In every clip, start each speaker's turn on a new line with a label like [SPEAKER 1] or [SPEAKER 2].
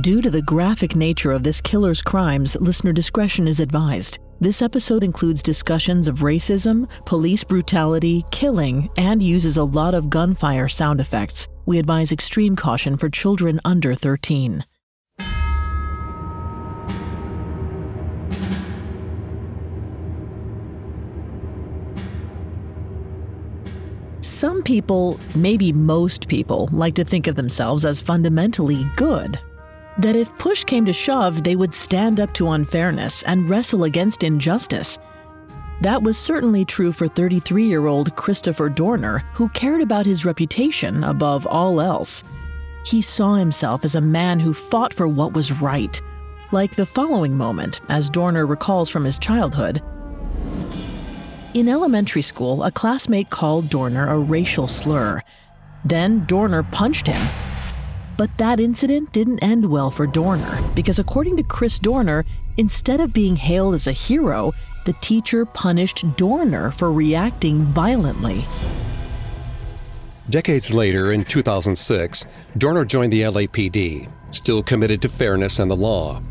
[SPEAKER 1] Due to the graphic nature of this killer's crimes, listener discretion is advised. This episode includes discussions of racism, police brutality, killing, and uses a lot of gunfire sound effects. We advise extreme caution for children under 13. Some people, maybe most people, like to think of themselves as fundamentally good. That if push came to shove, they would stand up to unfairness and wrestle against injustice. That was certainly true for 33 year old Christopher Dorner, who cared about his reputation above all else. He saw himself as a man who fought for what was right. Like the following moment, as Dorner recalls from his childhood in elementary school, a classmate called Dorner a racial slur. Then Dorner punched him. But that incident didn't end well for Dorner, because according to Chris Dorner, instead of being hailed as a hero, the teacher punished Dorner for reacting violently.
[SPEAKER 2] Decades later, in 2006, Dorner joined the LAPD, still committed to fairness and the law.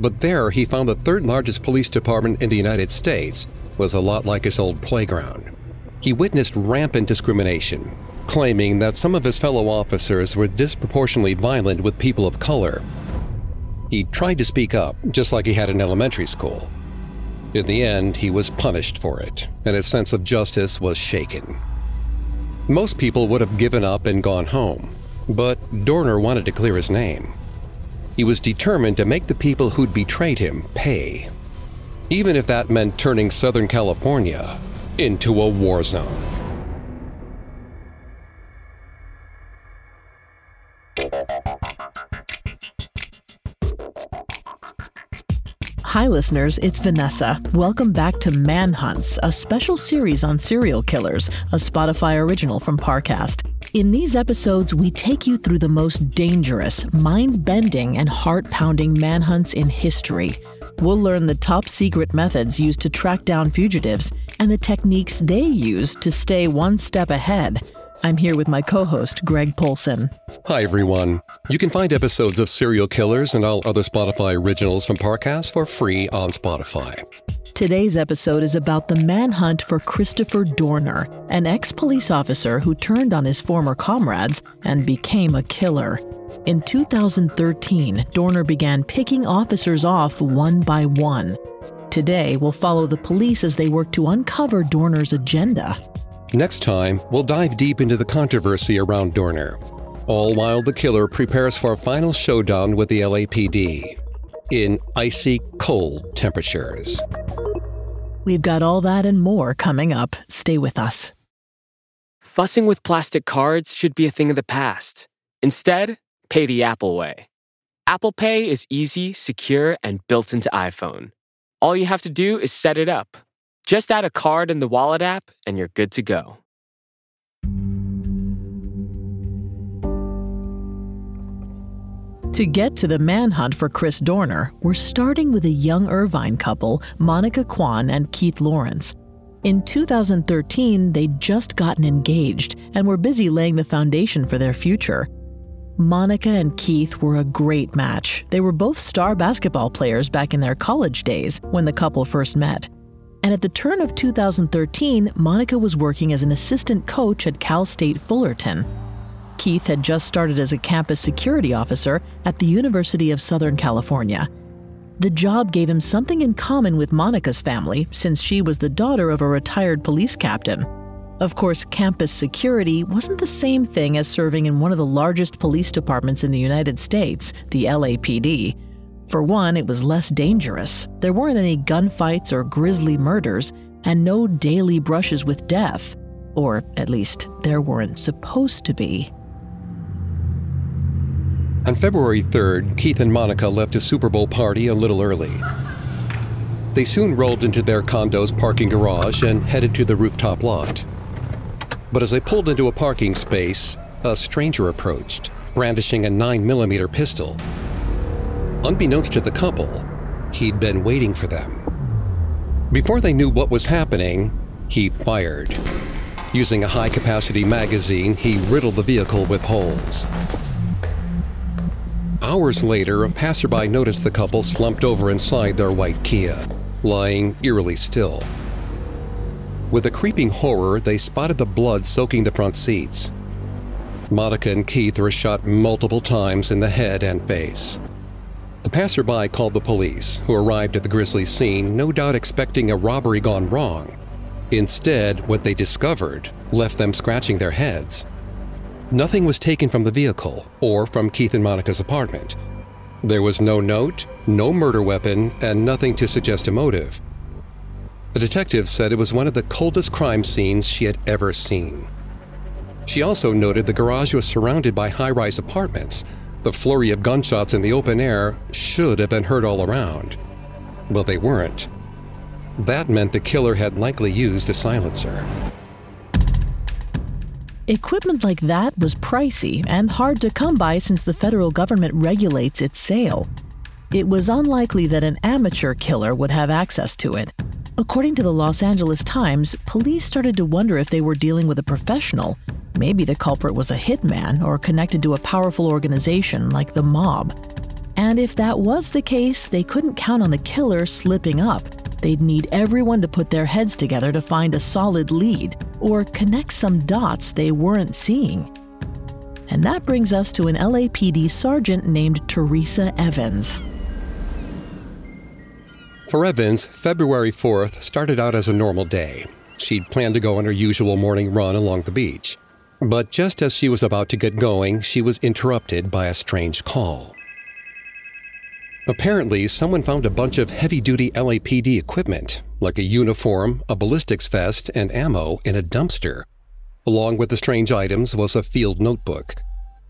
[SPEAKER 2] But there, he found the third largest police department in the United States was a lot like his old playground. He witnessed rampant discrimination, claiming that some of his fellow officers were disproportionately violent with people of color. He tried to speak up, just like he had in elementary school. In the end, he was punished for it, and his sense of justice was shaken. Most people would have given up and gone home, but Dorner wanted to clear his name. He was determined to make the people who'd betrayed him pay even if that meant turning Southern California into a war zone.
[SPEAKER 1] Hi, listeners, it's Vanessa. Welcome back to Manhunts, a special series on serial killers, a Spotify original from Parcast. In these episodes, we take you through the most dangerous, mind bending, and heart pounding manhunts in history. We'll learn the top secret methods used to track down fugitives and the techniques they use to stay one step ahead. I'm here with my co host, Greg Polcyn.
[SPEAKER 2] Hi, everyone. You can find episodes of Serial Killers and all other Spotify originals from Parcast for free on Spotify.
[SPEAKER 1] Today's episode is about the manhunt for Christopher Dorner, an ex police officer who turned on his former comrades and became a killer. In 2013, Dorner began picking officers off one by one. Today, we'll follow the police as they work to uncover Dorner's agenda.
[SPEAKER 2] Next time, we'll dive deep into the controversy around Dorner, all while the killer prepares for a final showdown with the LAPD in icy cold temperatures.
[SPEAKER 1] We've got all that and more coming up. Stay with us.
[SPEAKER 3] Fussing with plastic cards should be a thing of the past. Instead, pay the Apple way. Apple Pay is easy, secure, and built into iPhone. All you have to do is set it up. Just add a card in the Wallet app, and you're good to go.
[SPEAKER 1] To get to the manhunt for Chris Dorner, we're starting with a young Irvine couple, Monica Quan and Keith Lawrence. In 2013, they'd just gotten engaged and were busy laying the foundation for their future. Monica and Keith were a great match. They were both star basketball players back in their college days when the couple first met. And at the turn of 2013, Monica was working as an assistant coach at Cal State Fullerton. Keith had just started as a campus security officer at the University of Southern California. The job gave him something in common with Monica's family, since she was the daughter of a retired police captain. Of course, campus security wasn't the same thing as serving in one of the largest police departments in the United States, the LAPD. For one, it was less dangerous. There weren't any gunfights or grisly murders, and no daily brushes with death. Or at least, there weren't supposed to be.
[SPEAKER 2] On February 3rd, Keith and Monica left a Super Bowl party a little early. They soon rolled into their condo's parking garage and headed to the rooftop lot. But as they pulled into a parking space, a stranger approached, brandishing a 9mm pistol. Unbeknownst to the couple, he'd been waiting for them. Before they knew what was happening, he fired. Using a high capacity magazine, he riddled the vehicle with holes. Hours later, a passerby noticed the couple slumped over inside their white Kia, lying eerily still. With a creeping horror, they spotted the blood soaking the front seats. Monica and Keith were shot multiple times in the head and face. The passerby called the police, who arrived at the grisly scene, no doubt expecting a robbery gone wrong. Instead, what they discovered left them scratching their heads. Nothing was taken from the vehicle or from Keith and Monica's apartment. There was no note, no murder weapon, and nothing to suggest a motive. The detective said it was one of the coldest crime scenes she had ever seen. She also noted the garage was surrounded by high rise apartments. The flurry of gunshots in the open air should have been heard all around. But they weren't. That meant the killer had likely used a silencer.
[SPEAKER 1] Equipment like that was pricey and hard to come by since the federal government regulates its sale. It was unlikely that an amateur killer would have access to it. According to the Los Angeles Times, police started to wonder if they were dealing with a professional. Maybe the culprit was a hitman or connected to a powerful organization like the mob. And if that was the case, they couldn't count on the killer slipping up. They'd need everyone to put their heads together to find a solid lead or connect some dots they weren't seeing. And that brings us to an LAPD sergeant named Teresa Evans.
[SPEAKER 2] For Evans, February 4th started out as a normal day. She'd planned to go on her usual morning run along the beach. But just as she was about to get going, she was interrupted by a strange call. Apparently, someone found a bunch of heavy duty LAPD equipment, like a uniform, a ballistics vest, and ammo, in a dumpster. Along with the strange items was a field notebook.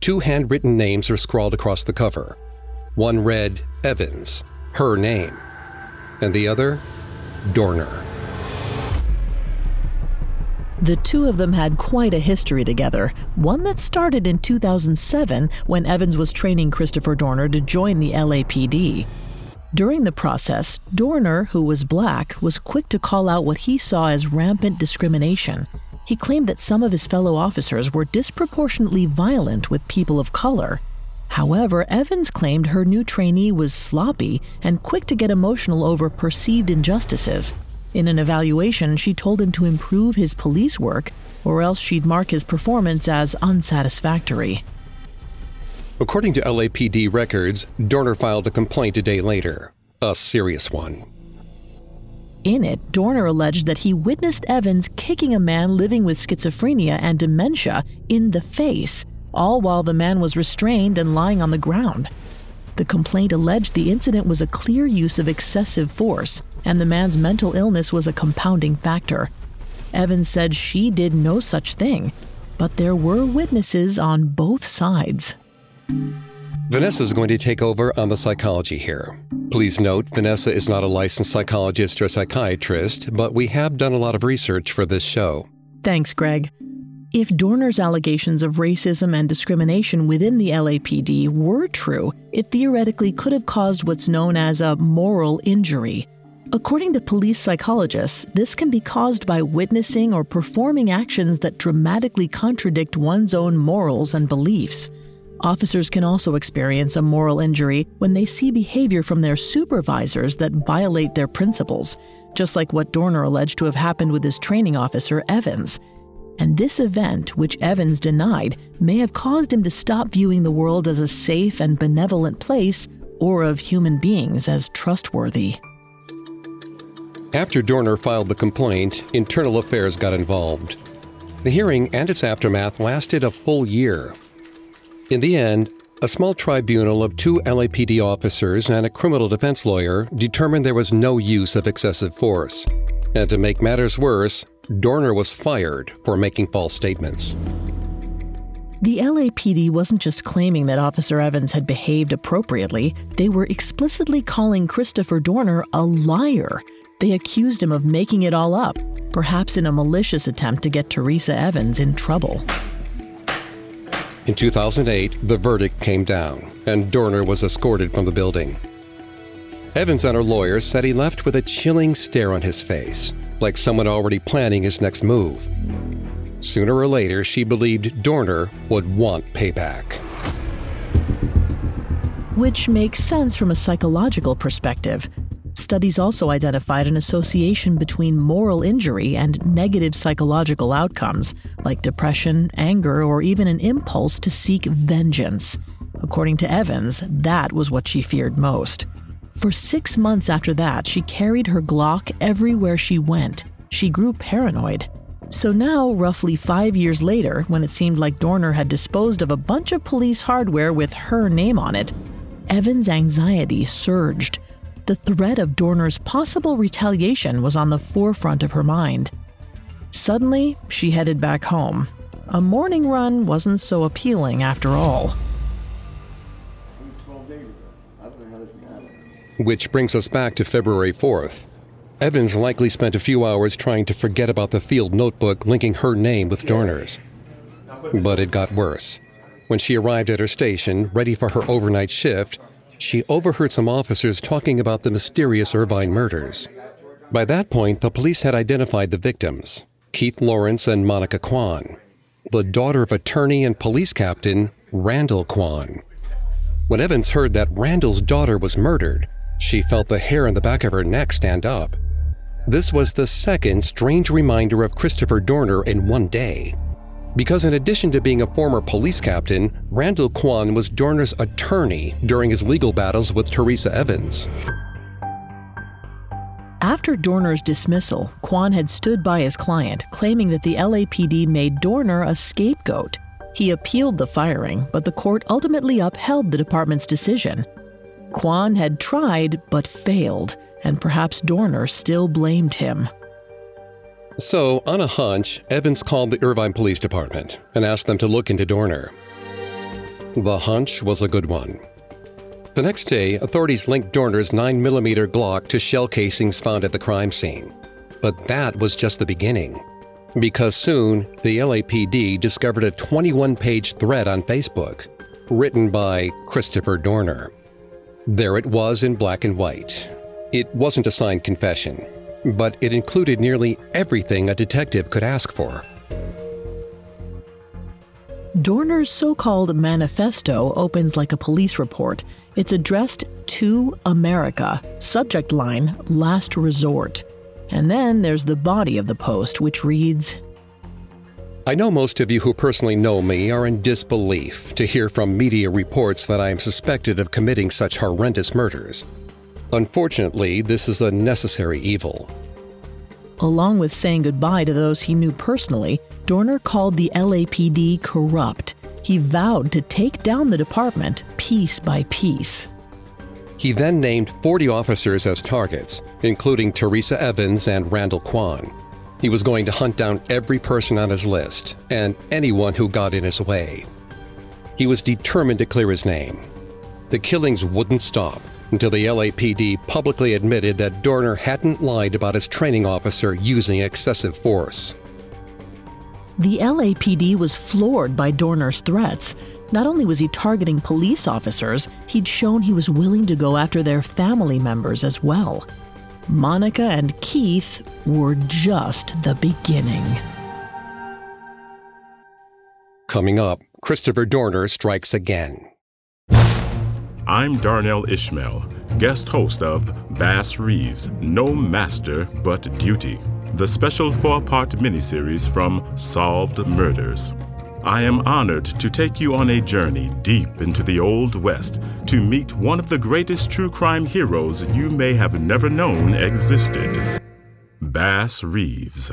[SPEAKER 2] Two handwritten names were scrawled across the cover. One read Evans, her name and the other, Dorner.
[SPEAKER 1] The two of them had quite a history together, one that started in 2007 when Evans was training Christopher Dorner to join the LAPD. During the process, Dorner, who was black, was quick to call out what he saw as rampant discrimination. He claimed that some of his fellow officers were disproportionately violent with people of color, However, Evans claimed her new trainee was sloppy and quick to get emotional over perceived injustices. In an evaluation, she told him to improve his police work, or else she'd mark his performance as unsatisfactory.
[SPEAKER 2] According to LAPD records, Dorner filed a complaint a day later, a serious one.
[SPEAKER 1] In it, Dorner alleged that he witnessed Evans kicking a man living with schizophrenia and dementia in the face all while the man was restrained and lying on the ground. The complaint alleged the incident was a clear use of excessive force, and the man's mental illness was a compounding factor. Evans said she did no such thing, but there were witnesses on both sides.
[SPEAKER 2] Vanessa is going to take over on the psychology here. Please note, Vanessa is not a licensed psychologist or psychiatrist, but we have done a lot of research for this show.
[SPEAKER 1] Thanks, Greg. If Dorner's allegations of racism and discrimination within the LAPD were true, it theoretically could have caused what's known as a moral injury. According to police psychologists, this can be caused by witnessing or performing actions that dramatically contradict one's own morals and beliefs. Officers can also experience a moral injury when they see behavior from their supervisors that violate their principles, just like what Dorner alleged to have happened with his training officer, Evans. And this event, which Evans denied, may have caused him to stop viewing the world as a safe and benevolent place or of human beings as trustworthy.
[SPEAKER 2] After Dorner filed the complaint, Internal Affairs got involved. The hearing and its aftermath lasted a full year. In the end, a small tribunal of two LAPD officers and a criminal defense lawyer determined there was no use of excessive force. And to make matters worse, Dorner was fired for making false statements.
[SPEAKER 1] The LAPD wasn't just claiming that Officer Evans had behaved appropriately, they were explicitly calling Christopher Dorner a liar. They accused him of making it all up, perhaps in a malicious attempt to get Teresa Evans in trouble.
[SPEAKER 2] In 2008, the verdict came down, and Dorner was escorted from the building. Evans and her lawyers said he left with a chilling stare on his face like someone already planning his next move. Sooner or later, she believed Dorner would want payback.
[SPEAKER 1] which makes sense from a psychological perspective. Studies also identified an association between moral injury and negative psychological outcomes, like depression, anger, or even an impulse to seek vengeance. According to Evans, that was what she feared most. For six months after that, she carried her Glock everywhere she went. She grew paranoid. So now, roughly five years later, when it seemed like Dorner had disposed of a bunch of police hardware with her name on it, Evan's anxiety surged the threat of Dorner's possible retaliation was on the forefront of her mind. Suddenly, she headed back home. A morning run wasn't so appealing after all.
[SPEAKER 2] Which brings us back to February 4th. Evans likely spent a few hours trying to forget about the field notebook linking her name with Dorner's. But it got worse. When she arrived at her station, ready for her overnight shift, she overheard some officers talking about the mysterious Irvine murders. By that point, the police had identified the victims Keith Lawrence and Monica Quan, the daughter of attorney and police captain Randal Quan. When Evans heard that Randal's daughter was murdered, she felt the hair on the back of her neck stand up. This was the second strange reminder of Christopher Dorner in one day. Because in addition to being a former police captain, Randal Quan was Dorner's attorney during his legal battles with Teresa Evans.
[SPEAKER 1] After Dorner's dismissal, Quan had stood by his client, claiming that the LAPD made Dorner a scapegoat. He appealed the firing, but the court ultimately upheld the department's decision. Quan had tried but failed, and perhaps Dorner still blamed him.
[SPEAKER 2] So, on a hunch, Evans called the Irvine Police Department and asked them to look into Dorner. The hunch was a good one. The next day, authorities linked Dorner's 9mm Glock to shell casings found at the crime scene. But that was just the beginning. Because soon, the LAPD discovered a 21 page thread on Facebook, written by Christopher Dorner. There it was in black and white. It wasn't a signed confession, but it included nearly everything a detective could ask for.
[SPEAKER 1] Dorner's so called manifesto opens like a police report. It's addressed to America, subject line Last Resort. And then there's the body of the post, which reads
[SPEAKER 2] I know most of you who personally know me are in disbelief to hear from media reports that I am suspected of committing such horrendous murders. Unfortunately, this is a necessary evil.
[SPEAKER 1] Along with saying goodbye to those he knew personally, Dorner called the LAPD corrupt. He vowed to take down the department piece by piece.
[SPEAKER 2] He then named 40 officers as targets, including Teresa Evans and Randal Quan. He was going to hunt down every person on his list and anyone who got in his way. He was determined to clear his name. The killings wouldn't stop until the LAPD publicly admitted that Dorner hadn't lied about his training officer using excessive force.
[SPEAKER 1] The LAPD was floored by Dorner's threats. Not only was he targeting police officers, he'd shown he was willing to go after their family members as well. Monica and Keith were just the beginning.
[SPEAKER 2] Coming up, Christopher Dorner strikes again.
[SPEAKER 4] I'm Darnell Ishmael, guest host of Bass Reeves No Master But Duty, the special four part miniseries from Solved Murders. I am honored to take you on a journey deep into the Old West to meet one of the greatest true crime heroes you may have never known existed Bass Reeves.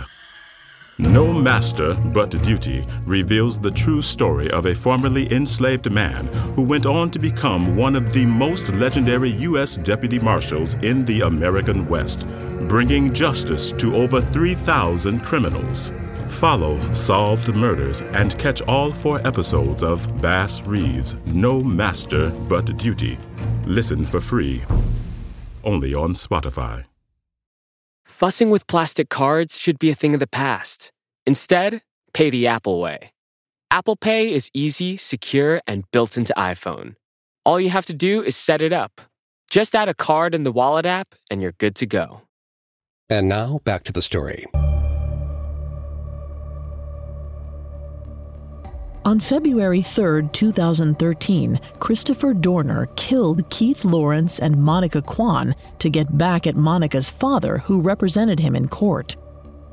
[SPEAKER 4] No Master But Duty reveals the true story of a formerly enslaved man who went on to become one of the most legendary U.S. deputy marshals in the American West, bringing justice to over 3,000 criminals. Follow Solved Murders and catch all four episodes of Bass Reeves No Master But Duty. Listen for free. Only on Spotify.
[SPEAKER 3] Fussing with plastic cards should be a thing of the past. Instead, pay the Apple way. Apple Pay is easy, secure, and built into iPhone. All you have to do is set it up. Just add a card in the Wallet app, and you're good to go.
[SPEAKER 2] And now, back to the story.
[SPEAKER 1] On February 3, 2013, Christopher Dorner killed Keith Lawrence and Monica Quan to get back at Monica's father, who represented him in court.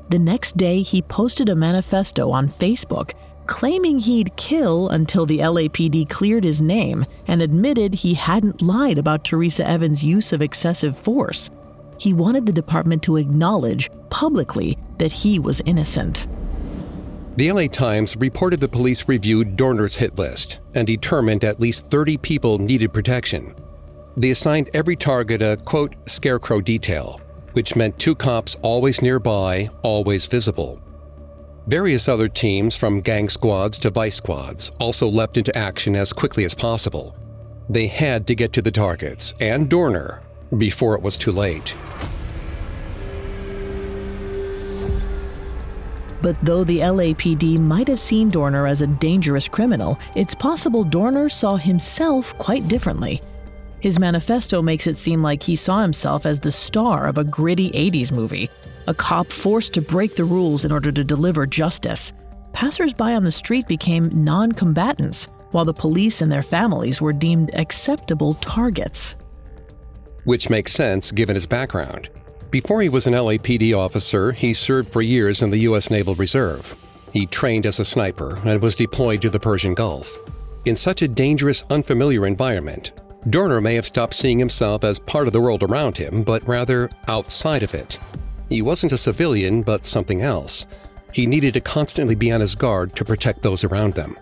[SPEAKER 1] The next day, he posted a manifesto on Facebook claiming he'd kill until the LAPD cleared his name and admitted he hadn't lied about Teresa Evans' use of excessive force. He wanted the department to acknowledge publicly that he was innocent.
[SPEAKER 2] The LA Times reported the police reviewed Dorner's hit list and determined at least 30 people needed protection. They assigned every target a, quote, scarecrow detail, which meant two cops always nearby, always visible. Various other teams, from gang squads to vice squads, also leapt into action as quickly as possible. They had to get to the targets and Dorner before it was too late.
[SPEAKER 1] But though the LAPD might have seen Dorner as a dangerous criminal, it's possible Dorner saw himself quite differently. His manifesto makes it seem like he saw himself as the star of a gritty 80s movie, a cop forced to break the rules in order to deliver justice. Passersby on the street became non combatants, while the police and their families were deemed acceptable targets.
[SPEAKER 2] Which makes sense given his background. Before he was an LAPD officer, he served for years in the U.S. Naval Reserve. He trained as a sniper and was deployed to the Persian Gulf. In such a dangerous, unfamiliar environment, Dorner may have stopped seeing himself as part of the world around him, but rather outside of it. He wasn't a civilian, but something else. He needed to constantly be on his guard to protect those around them.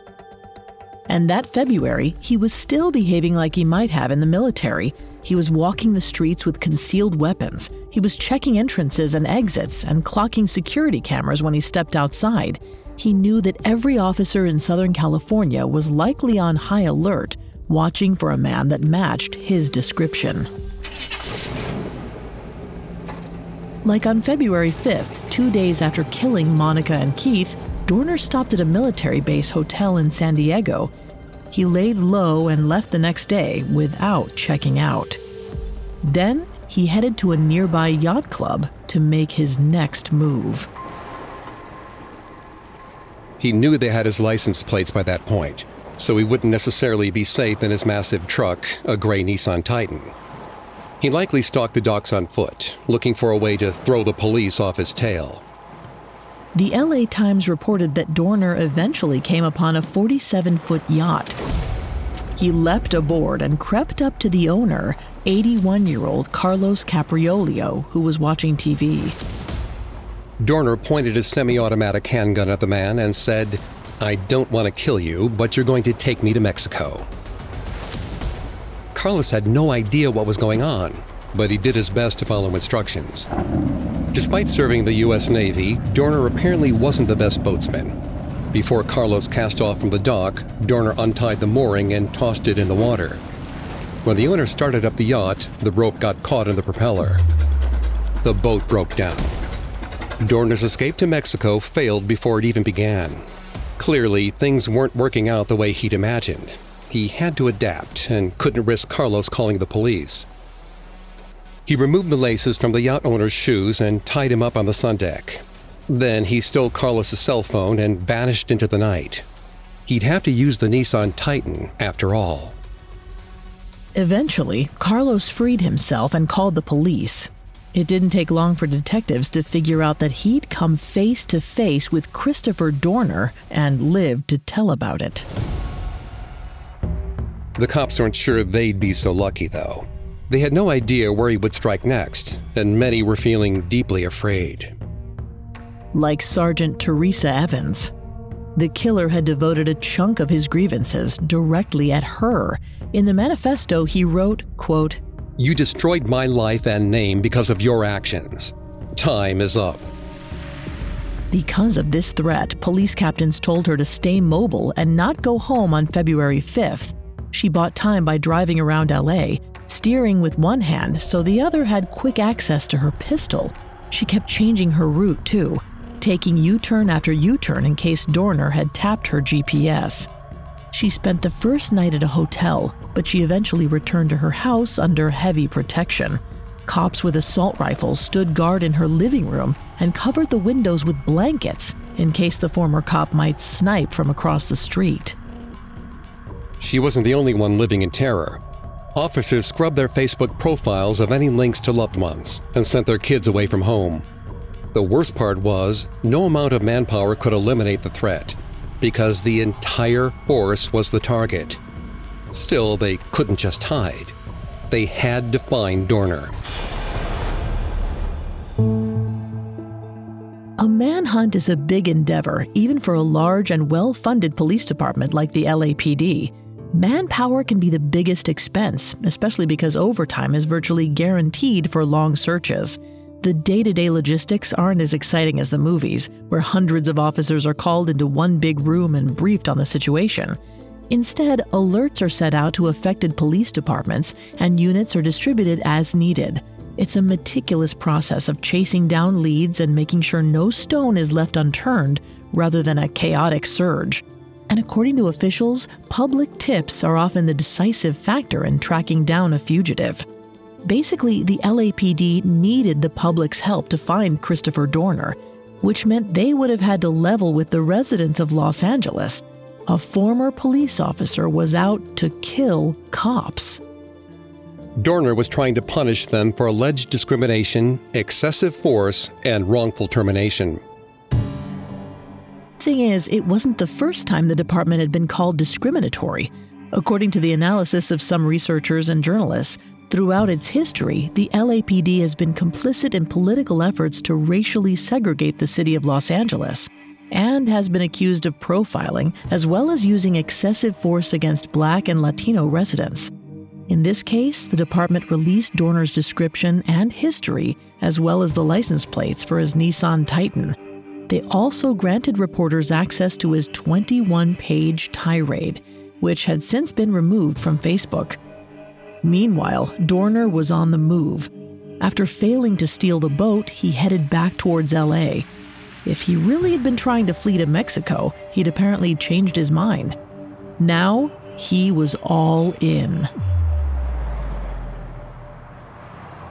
[SPEAKER 1] And that February, he was still behaving like he might have in the military. He was walking the streets with concealed weapons. He was checking entrances and exits and clocking security cameras when he stepped outside. He knew that every officer in Southern California was likely on high alert, watching for a man that matched his description. Like on February 5th, two days after killing Monica and Keith, Dorner stopped at a military base hotel in San Diego. He laid low and left the next day without checking out. Then he headed to a nearby yacht club to make his next move.
[SPEAKER 2] He knew they had his license plates by that point, so he wouldn't necessarily be safe in his massive truck, a gray Nissan Titan. He likely stalked the docks on foot, looking for a way to throw the police off his tail.
[SPEAKER 1] The LA Times reported that Dorner eventually came upon a 47 foot yacht. He leapt aboard and crept up to the owner, 81 year old Carlos Capriolio, who was watching TV.
[SPEAKER 2] Dorner pointed his semi automatic handgun at the man and said, I don't want to kill you, but you're going to take me to Mexico. Carlos had no idea what was going on, but he did his best to follow instructions. Despite serving the U.S. Navy, Dorner apparently wasn't the best boatsman. Before Carlos cast off from the dock, Dorner untied the mooring and tossed it in the water. When the owner started up the yacht, the rope got caught in the propeller. The boat broke down. Dorner's escape to Mexico failed before it even began. Clearly, things weren't working out the way he'd imagined. He had to adapt and couldn't risk Carlos calling the police. He removed the laces from the yacht owner's shoes and tied him up on the sun deck. Then he stole Carlos's cell phone and vanished into the night. He'd have to use the Nissan Titan after all.
[SPEAKER 1] Eventually, Carlos freed himself and called the police. It didn't take long for detectives to figure out that he'd come face to face with Christopher Dorner and lived to tell about it.
[SPEAKER 2] The cops weren't sure they'd be so lucky, though. They had no idea where he would strike next, and many were feeling deeply afraid.
[SPEAKER 1] Like Sergeant Teresa Evans, the killer had devoted a chunk of his grievances directly at her. In the manifesto, he wrote, quote,
[SPEAKER 2] You destroyed my life and name because of your actions. Time is up.
[SPEAKER 1] Because of this threat, police captains told her to stay mobile and not go home on February 5th. She bought time by driving around LA, steering with one hand so the other had quick access to her pistol. She kept changing her route too, taking U turn after U turn in case Dorner had tapped her GPS. She spent the first night at a hotel, but she eventually returned to her house under heavy protection. Cops with assault rifles stood guard in her living room and covered the windows with blankets in case the former cop might snipe from across the street.
[SPEAKER 2] She wasn't the only one living in terror. Officers scrubbed their Facebook profiles of any links to loved ones and sent their kids away from home. The worst part was, no amount of manpower could eliminate the threat because the entire force was the target. Still, they couldn't just hide. They had to find Dorner.
[SPEAKER 1] A manhunt is a big endeavor, even for a large and well funded police department like the LAPD. Manpower can be the biggest expense, especially because overtime is virtually guaranteed for long searches. The day to day logistics aren't as exciting as the movies, where hundreds of officers are called into one big room and briefed on the situation. Instead, alerts are sent out to affected police departments, and units are distributed as needed. It's a meticulous process of chasing down leads and making sure no stone is left unturned rather than a chaotic surge. And according to officials, public tips are often the decisive factor in tracking down a fugitive. Basically, the LAPD needed the public's help to find Christopher Dorner, which meant they would have had to level with the residents of Los Angeles. A former police officer was out to kill cops.
[SPEAKER 2] Dorner was trying to punish them for alleged discrimination, excessive force, and wrongful termination.
[SPEAKER 1] Thing is, it wasn't the first time the department had been called discriminatory. According to the analysis of some researchers and journalists, throughout its history, the LAPD has been complicit in political efforts to racially segregate the city of Los Angeles and has been accused of profiling as well as using excessive force against black and Latino residents. In this case, the department released Dorner's description and history, as well as the license plates for his Nissan Titan. They also granted reporters access to his 21 page tirade, which had since been removed from Facebook. Meanwhile, Dorner was on the move. After failing to steal the boat, he headed back towards LA. If he really had been trying to flee to Mexico, he'd apparently changed his mind. Now, he was all in.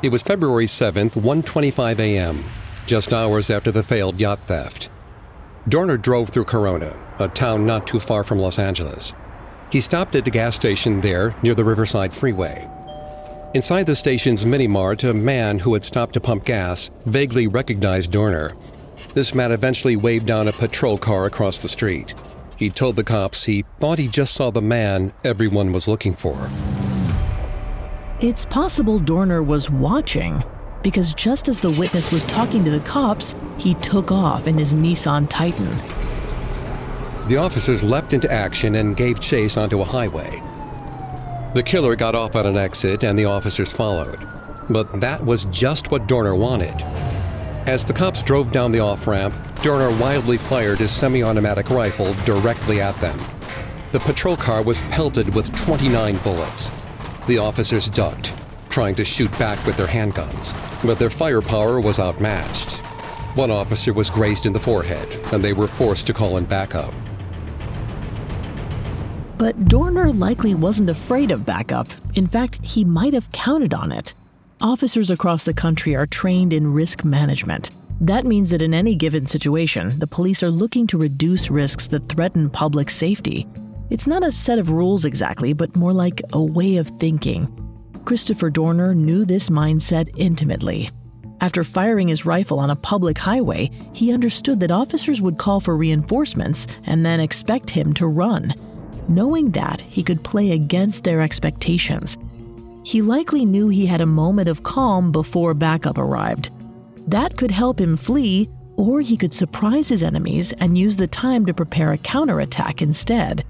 [SPEAKER 2] It was February 7th, 1:25 a.m., just hours after the failed yacht theft. Dorner drove through Corona, a town not too far from Los Angeles. He stopped at a gas station there near the Riverside Freeway. Inside the station's mini mart, a man who had stopped to pump gas vaguely recognized Dorner. This man eventually waved down a patrol car across the street. He told the cops he thought he just saw the man everyone was looking for.
[SPEAKER 1] It's possible Dorner was watching, because just as the witness was talking to the cops, he took off in his Nissan Titan.
[SPEAKER 2] The officers leapt into action and gave chase onto a highway. The killer got off at an exit and the officers followed. But that was just what Dorner wanted. As the cops drove down the off ramp, Dorner wildly fired his semi automatic rifle directly at them. The patrol car was pelted with 29 bullets. The officers ducked, trying to shoot back with their handguns, but their firepower was outmatched. One officer was grazed in the forehead, and they were forced to call in backup.
[SPEAKER 1] But Dorner likely wasn't afraid of backup. In fact, he might have counted on it. Officers across the country are trained in risk management. That means that in any given situation, the police are looking to reduce risks that threaten public safety. It's not a set of rules exactly, but more like a way of thinking. Christopher Dorner knew this mindset intimately. After firing his rifle on a public highway, he understood that officers would call for reinforcements and then expect him to run. Knowing that, he could play against their expectations. He likely knew he had a moment of calm before backup arrived. That could help him flee, or he could surprise his enemies and use the time to prepare a counterattack instead.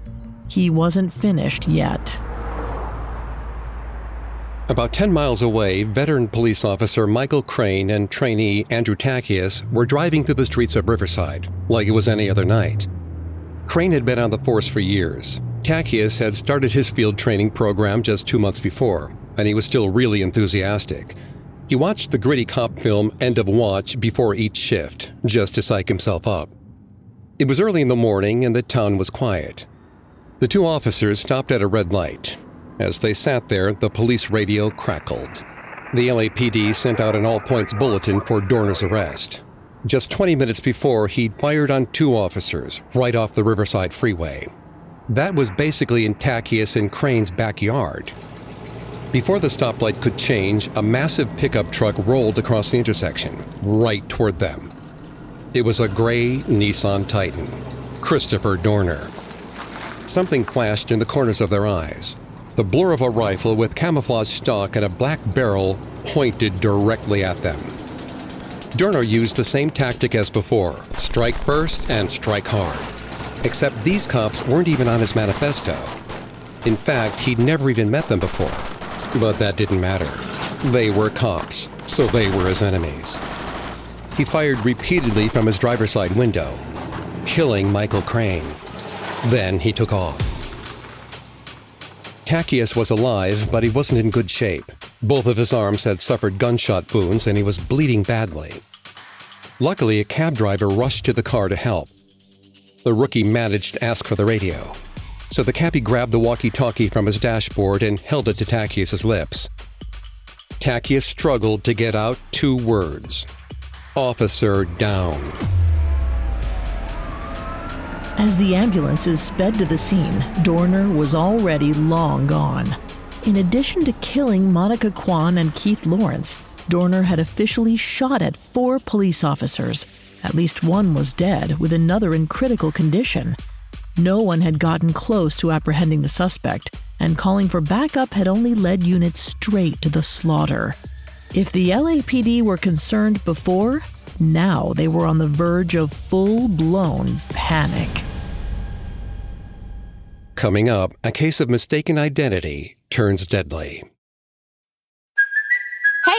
[SPEAKER 1] He wasn't finished yet.
[SPEAKER 2] About 10 miles away, veteran police officer Michael Crain and trainee Andrew Tachias were driving through the streets of Riverside like it was any other night. Crain had been on the force for years. Tachias had started his field training program just two months before, and he was still really enthusiastic. He watched the gritty cop film End of Watch before each shift, just to psych himself up. It was early in the morning and the town was quiet. The two officers stopped at a red light. As they sat there, the police radio crackled. The LAPD sent out an all points bulletin for Dorner's arrest. Just 20 minutes before, he'd fired on two officers right off the Riverside Freeway. That was basically in Tachias and Crain's backyard. Before the stoplight could change, a massive pickup truck rolled across the intersection, right toward them. It was a gray Nissan Titan. Christopher Dorner. Something flashed in the corners of their eyes. The blur of a rifle with camouflage stock and a black barrel pointed directly at them. Dorner used the same tactic as before strike first and strike hard. Except these cops weren't even on his manifesto. In fact, he'd never even met them before. But that didn't matter. They were cops, so they were his enemies. He fired repeatedly from his driver's side window, killing Michael Crain. Then he took off. Tachias was alive, but he wasn't in good shape. Both of his arms had suffered gunshot wounds and he was bleeding badly. Luckily, a cab driver rushed to the car to help. The rookie managed to ask for the radio. So the cabbie grabbed the walkie talkie from his dashboard and held it to Tachias' lips. Tachias struggled to get out two words Officer down.
[SPEAKER 1] As the ambulances sped to the scene, Dorner was already long gone. In addition to killing Monica Quan and Keith Lawrence, Dorner had officially shot at four police officers. At least one was dead, with another in critical condition. No one had gotten close to apprehending the suspect, and calling for backup had only led units straight to the slaughter. If the LAPD were concerned before, now they were on the verge of full blown panic.
[SPEAKER 2] Coming up, a case of mistaken identity turns deadly.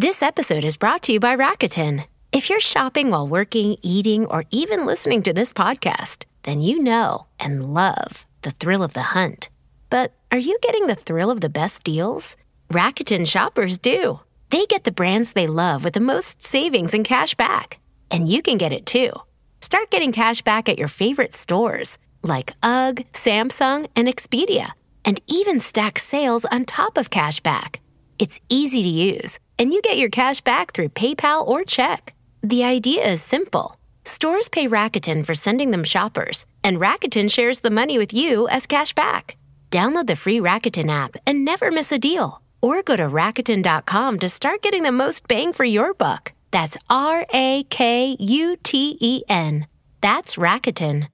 [SPEAKER 5] This episode is brought to you by Rakuten. If you're shopping while working, eating, or even listening to this podcast, then you know and love the thrill of the hunt. But are you getting the thrill of the best deals? Rakuten shoppers do. They get the brands they love with the most savings and cash back. And you can get it too. Start getting cash back at your favorite stores like UGG, Samsung, and Expedia, and even stack sales on top of cash back. It's easy to use, and you get your cash back through PayPal or check. The idea is simple. Stores pay Rakuten for sending them shoppers, and Rakuten shares the money with you as cash back. Download the free Rakuten app and never miss a deal. Or go to Rakuten.com to start getting the most bang for your buck. That's R A K U T E N. That's Rakuten.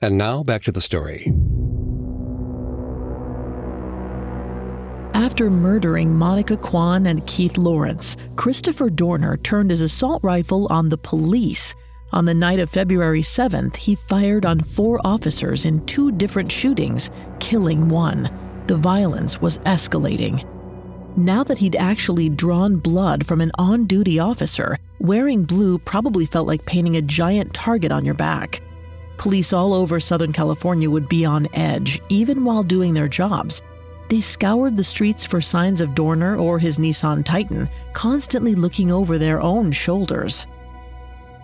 [SPEAKER 2] And now back to the story.
[SPEAKER 1] After murdering Monica Quan and Keith Lawrence, Christopher Dorner turned his assault rifle on the police. On the night of February 7th, he fired on four officers in two different shootings, killing one. The violence was escalating. Now that he'd actually drawn blood from an on duty officer, wearing blue probably felt like painting a giant target on your back. Police all over Southern California would be on edge, even while doing their jobs. They scoured the streets for signs of Dorner or his Nissan Titan, constantly looking over their own shoulders.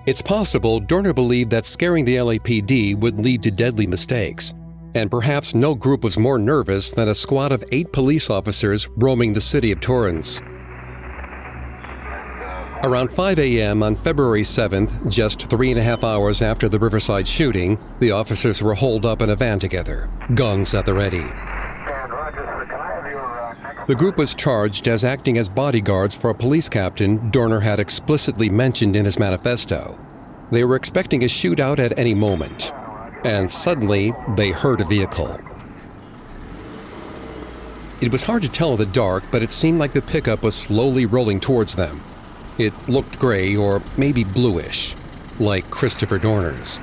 [SPEAKER 2] It's possible Dorner believed that scaring the LAPD would lead to deadly mistakes. And perhaps no group was more nervous than a squad of eight police officers roaming the city of Torrance. Around 5 a.m. on February 7th, just three and a half hours after the Riverside shooting, the officers were holed up in a van together, guns at the ready. The group was charged as acting as bodyguards for a police captain Dorner had explicitly mentioned in his manifesto. They were expecting a shootout at any moment. And suddenly, they heard a vehicle. It was hard to tell in the dark, but it seemed like the pickup was slowly rolling towards them. It looked gray or maybe bluish, like Christopher Dorner's.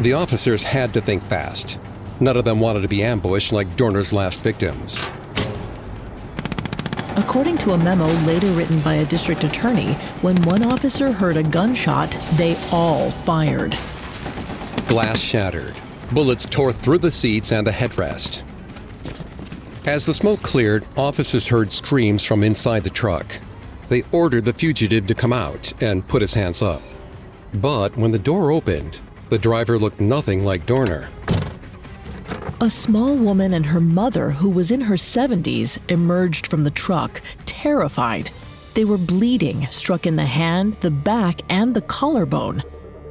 [SPEAKER 2] The officers had to think fast. None of them wanted to be ambushed like Dorner's last victims.
[SPEAKER 1] According to a memo later written by a district attorney, when one officer heard a gunshot, they all fired.
[SPEAKER 2] Glass shattered. Bullets tore through the seats and the headrest. As the smoke cleared, officers heard screams from inside the truck. They ordered the fugitive to come out and put his hands up. But when the door opened, the driver looked nothing like Dorner.
[SPEAKER 1] A small woman and her mother, who was in her 70s, emerged from the truck, terrified. They were bleeding, struck in the hand, the back, and the collarbone.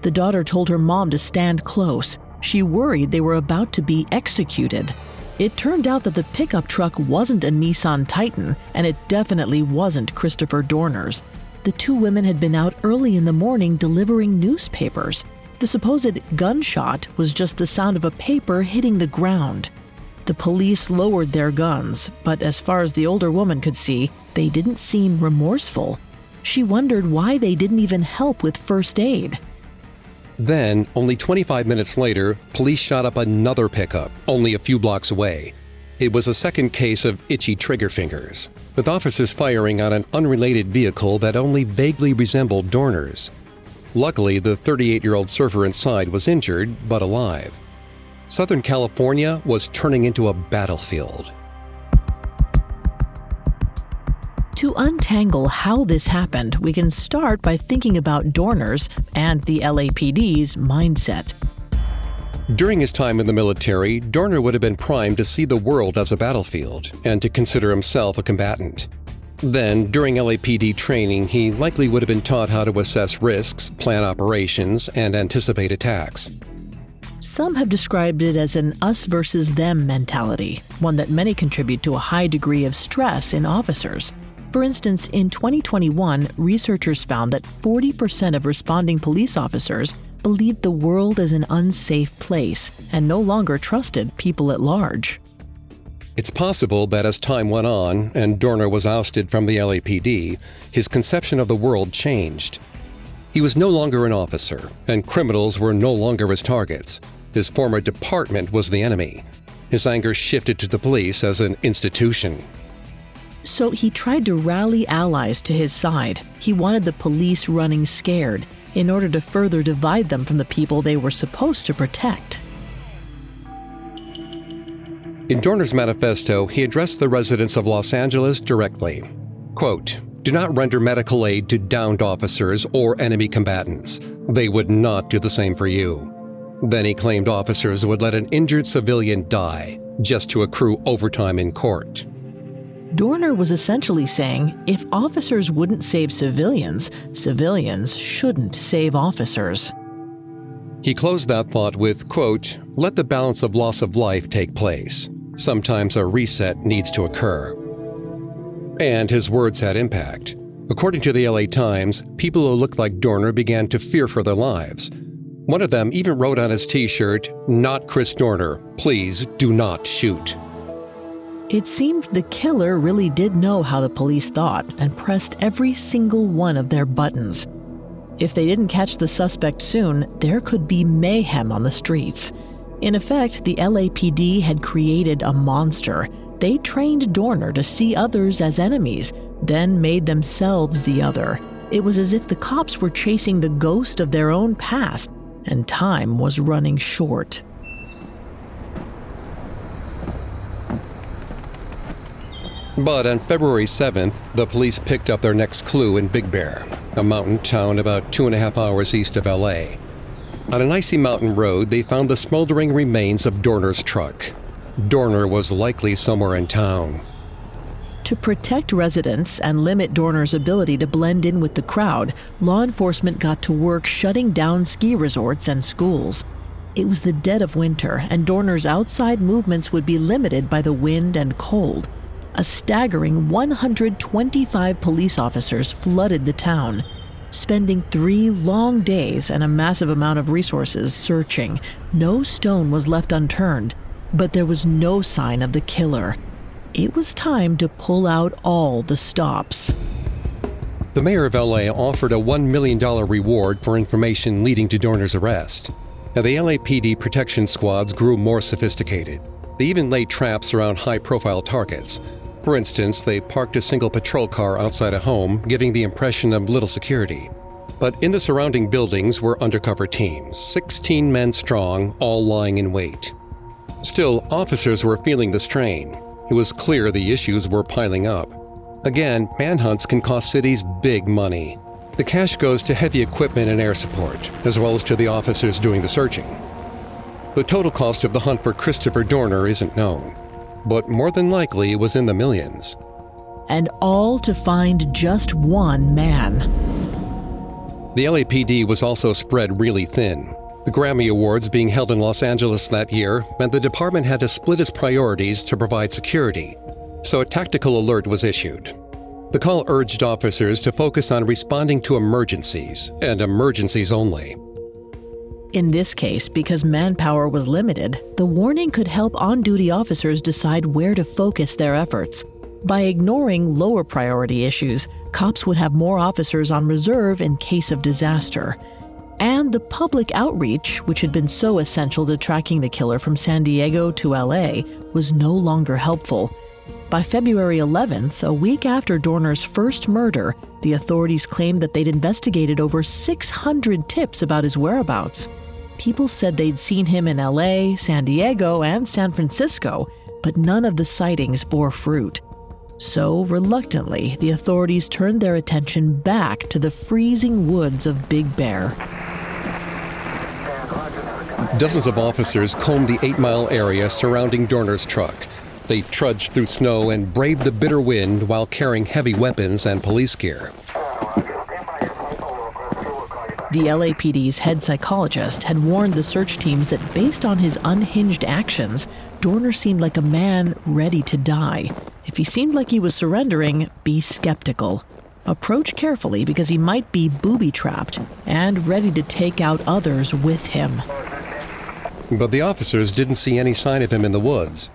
[SPEAKER 1] The daughter told her mom to stand close. She worried they were about to be executed. It turned out that the pickup truck wasn't a Nissan Titan, and it definitely wasn't Christopher Dorner's. The two women had been out early in the morning delivering newspapers. The supposed gunshot was just the sound of a paper hitting the ground. The police lowered their guns, but as far as the older woman could see, they didn't seem remorseful. She wondered why they didn't even help with first aid.
[SPEAKER 2] Then, only 25 minutes later, police shot up another pickup, only a few blocks away. It was a second case of itchy trigger fingers, with officers firing on an unrelated vehicle that only vaguely resembled Dorner's. Luckily, the 38 year old surfer inside was injured but alive. Southern California was turning into a battlefield.
[SPEAKER 1] To untangle how this happened, we can start by thinking about Dorner's and the LAPD's mindset.
[SPEAKER 2] During his time in the military, Dorner would have been primed to see the world as a battlefield and to consider himself a combatant. Then, during LAPD training, he likely would have been taught how to assess risks, plan operations, and anticipate attacks.
[SPEAKER 1] Some have described it as an us versus them mentality, one that many contribute to a high degree of stress in officers. For instance, in 2021, researchers found that 40% of responding police officers believed the world is an unsafe place and no longer trusted people at large.
[SPEAKER 2] It's possible that as time went on and Dorner was ousted from the LAPD, his conception of the world changed. He was no longer an officer, and criminals were no longer his targets. His former department was the enemy. His anger shifted to the police as an institution.
[SPEAKER 1] So he tried to rally allies to his side. He wanted the police running scared in order to further divide them from the people they were supposed to protect.
[SPEAKER 2] In Dorner's manifesto, he addressed the residents of Los Angeles directly. Quote, Do not render medical aid to downed officers or enemy combatants. They would not do the same for you. Then he claimed officers would let an injured civilian die just to accrue overtime in court.
[SPEAKER 1] Dorner was essentially saying if officers wouldn't save civilians, civilians shouldn't save officers.
[SPEAKER 2] He closed that thought with, quote, let the balance of loss of life take place. Sometimes a reset needs to occur. And his words had impact. According to the LA Times, people who looked like Dorner began to fear for their lives. One of them even wrote on his t shirt, Not Chris Dorner, please do not shoot.
[SPEAKER 1] It seemed the killer really did know how the police thought and pressed every single one of their buttons. If they didn't catch the suspect soon, there could be mayhem on the streets. In effect, the LAPD had created a monster. They trained Dorner to see others as enemies, then made themselves the other. It was as if the cops were chasing the ghost of their own past, and time was running short.
[SPEAKER 2] But on February 7th, the police picked up their next clue in Big Bear, a mountain town about two and a half hours east of LA. On an icy mountain road, they found the smoldering remains of Dorner's truck. Dorner was likely somewhere in town.
[SPEAKER 1] To protect residents and limit Dorner's ability to blend in with the crowd, law enforcement got to work shutting down ski resorts and schools. It was the dead of winter, and Dorner's outside movements would be limited by the wind and cold. A staggering 125 police officers flooded the town, spending three long days and a massive amount of resources searching. No stone was left unturned, but there was no sign of the killer. It was time to pull out all the stops.
[SPEAKER 2] The mayor of LA offered a $1 million reward for information leading to Dorner's arrest. Now, the LAPD protection squads grew more sophisticated. They even laid traps around high profile targets. For instance, they parked a single patrol car outside a home, giving the impression of little security. But in the surrounding buildings were undercover teams, 16 men strong, all lying in wait. Still, officers were feeling the strain. It was clear the issues were piling up. Again, manhunts can cost cities big money. The cash goes to heavy equipment and air support, as well as to the officers doing the searching. The total cost of the hunt for Christopher Dorner isn't known, but more than likely it was in the millions.
[SPEAKER 1] And all to find just one man.
[SPEAKER 2] The LAPD was also spread really thin. The Grammy Awards being held in Los Angeles that year meant the department had to split its priorities to provide security, so a tactical alert was issued. The call urged officers to focus on responding to emergencies, and emergencies only.
[SPEAKER 1] In this case, because manpower was limited, the warning could help on duty officers decide where to focus their efforts. By ignoring lower priority issues, cops would have more officers on reserve in case of disaster. And the public outreach, which had been so essential to tracking the killer from San Diego to LA, was no longer helpful. By February 11th, a week after Dorner's first murder, the authorities claimed that they'd investigated over 600 tips about his whereabouts. People said they'd seen him in LA, San Diego, and San Francisco, but none of the sightings bore fruit. So, reluctantly, the authorities turned their attention back to the freezing woods of Big Bear.
[SPEAKER 2] Dozens of officers combed the eight mile area surrounding Dorner's truck. They trudged through snow and braved the bitter wind while carrying heavy weapons and police gear.
[SPEAKER 1] The LAPD's head psychologist had warned the search teams that based on his unhinged actions, Dorner seemed like a man ready to die. If he seemed like he was surrendering, be skeptical. Approach carefully because he might be booby trapped and ready to take out others with him.
[SPEAKER 2] But the officers didn't see any sign of him in the woods.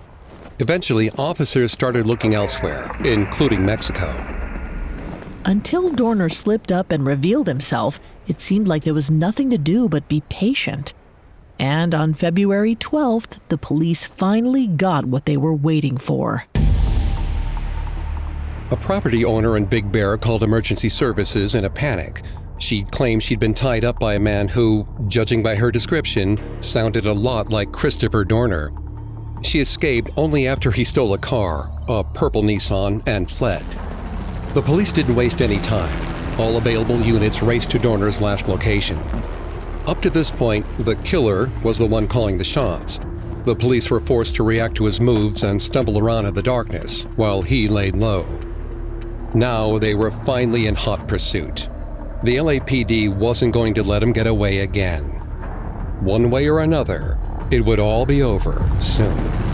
[SPEAKER 2] Eventually, officers started looking elsewhere, including Mexico.
[SPEAKER 1] Until Dorner slipped up and revealed himself, it seemed like there was nothing to do but be patient. And on February 12th, the police finally got what they were waiting for.
[SPEAKER 2] A property owner in Big Bear called emergency services in a panic. She claimed she'd been tied up by a man who, judging by her description, sounded a lot like Christopher Dorner. She escaped only after he stole a car, a purple Nissan, and fled. The police didn't waste any time. All available units raced to Dorner's last location. Up to this point, the killer was the one calling the shots. The police were forced to react to his moves and stumble around in the darkness while he laid low. Now they were finally in hot pursuit. The LAPD wasn't going to let him get away again. One way or another, it would all be over soon.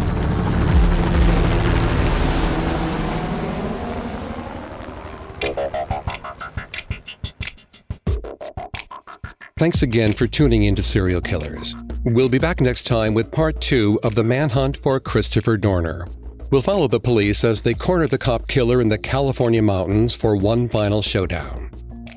[SPEAKER 2] Thanks again for tuning in to Serial Killers. We'll be back next time with part two of the manhunt for Christopher Dorner. We'll follow the police as they corner the cop killer in the California mountains for one final showdown.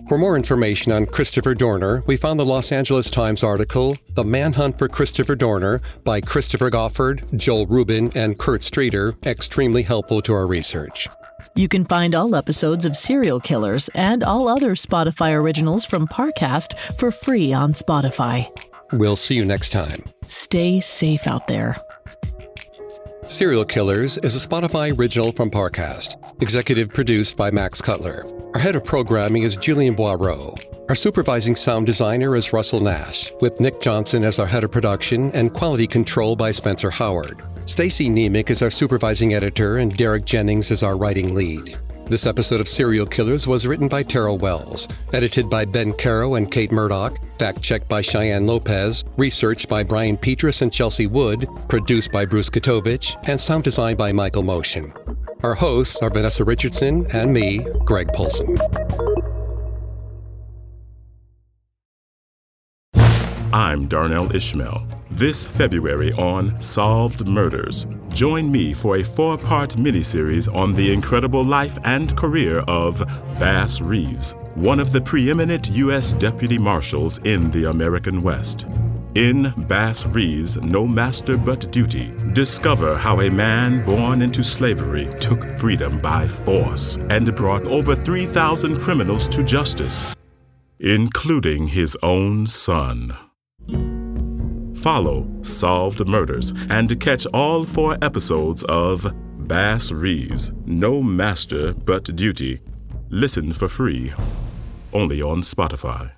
[SPEAKER 2] For more information on Christopher Dorner, we found the Los Angeles Times article, The Manhunt for Christopher Dorner, by Christopher Goffard, Joel Rubin, and Kurt Streeter, extremely helpful to our research.
[SPEAKER 1] You can find all episodes of Serial Killers and all other Spotify originals from Parcast for free on Spotify.
[SPEAKER 2] We'll see you next time.
[SPEAKER 1] Stay safe out there.
[SPEAKER 2] Serial Killers is a Spotify original from Parcast, executive produced by Max Cutler. Our head of programming is Julian Boireau. Our supervising sound designer is Russell Nash, with Nick Johnson as our head of production and quality control by Spencer Howard. Stacy Nemec is our supervising editor, and Derek Jennings is our writing lead. This episode of Serial Killers was written by Terrell Wells, edited by Ben Caro and Kate Murdoch, fact checked by Cheyenne Lopez, researched by Brian Petrus and Chelsea Wood, produced by Bruce Katovich, and sound designed by Michael Motion. Our hosts are Vanessa Richardson and me, Greg Polcyn.
[SPEAKER 4] I'm Darnell Ishmael. This February on Solved Murders, join me for a four part miniseries on the incredible life and career of Bass Reeves, one of the preeminent U.S. deputy marshals in the American West. In Bass Reeves' No Master But Duty, Discover how a man born into slavery took freedom by force and brought over 3,000 criminals to justice, including his own son. Follow Solved Murders and to catch all four episodes of Bass Reeves No Master But Duty. Listen for free, only on Spotify.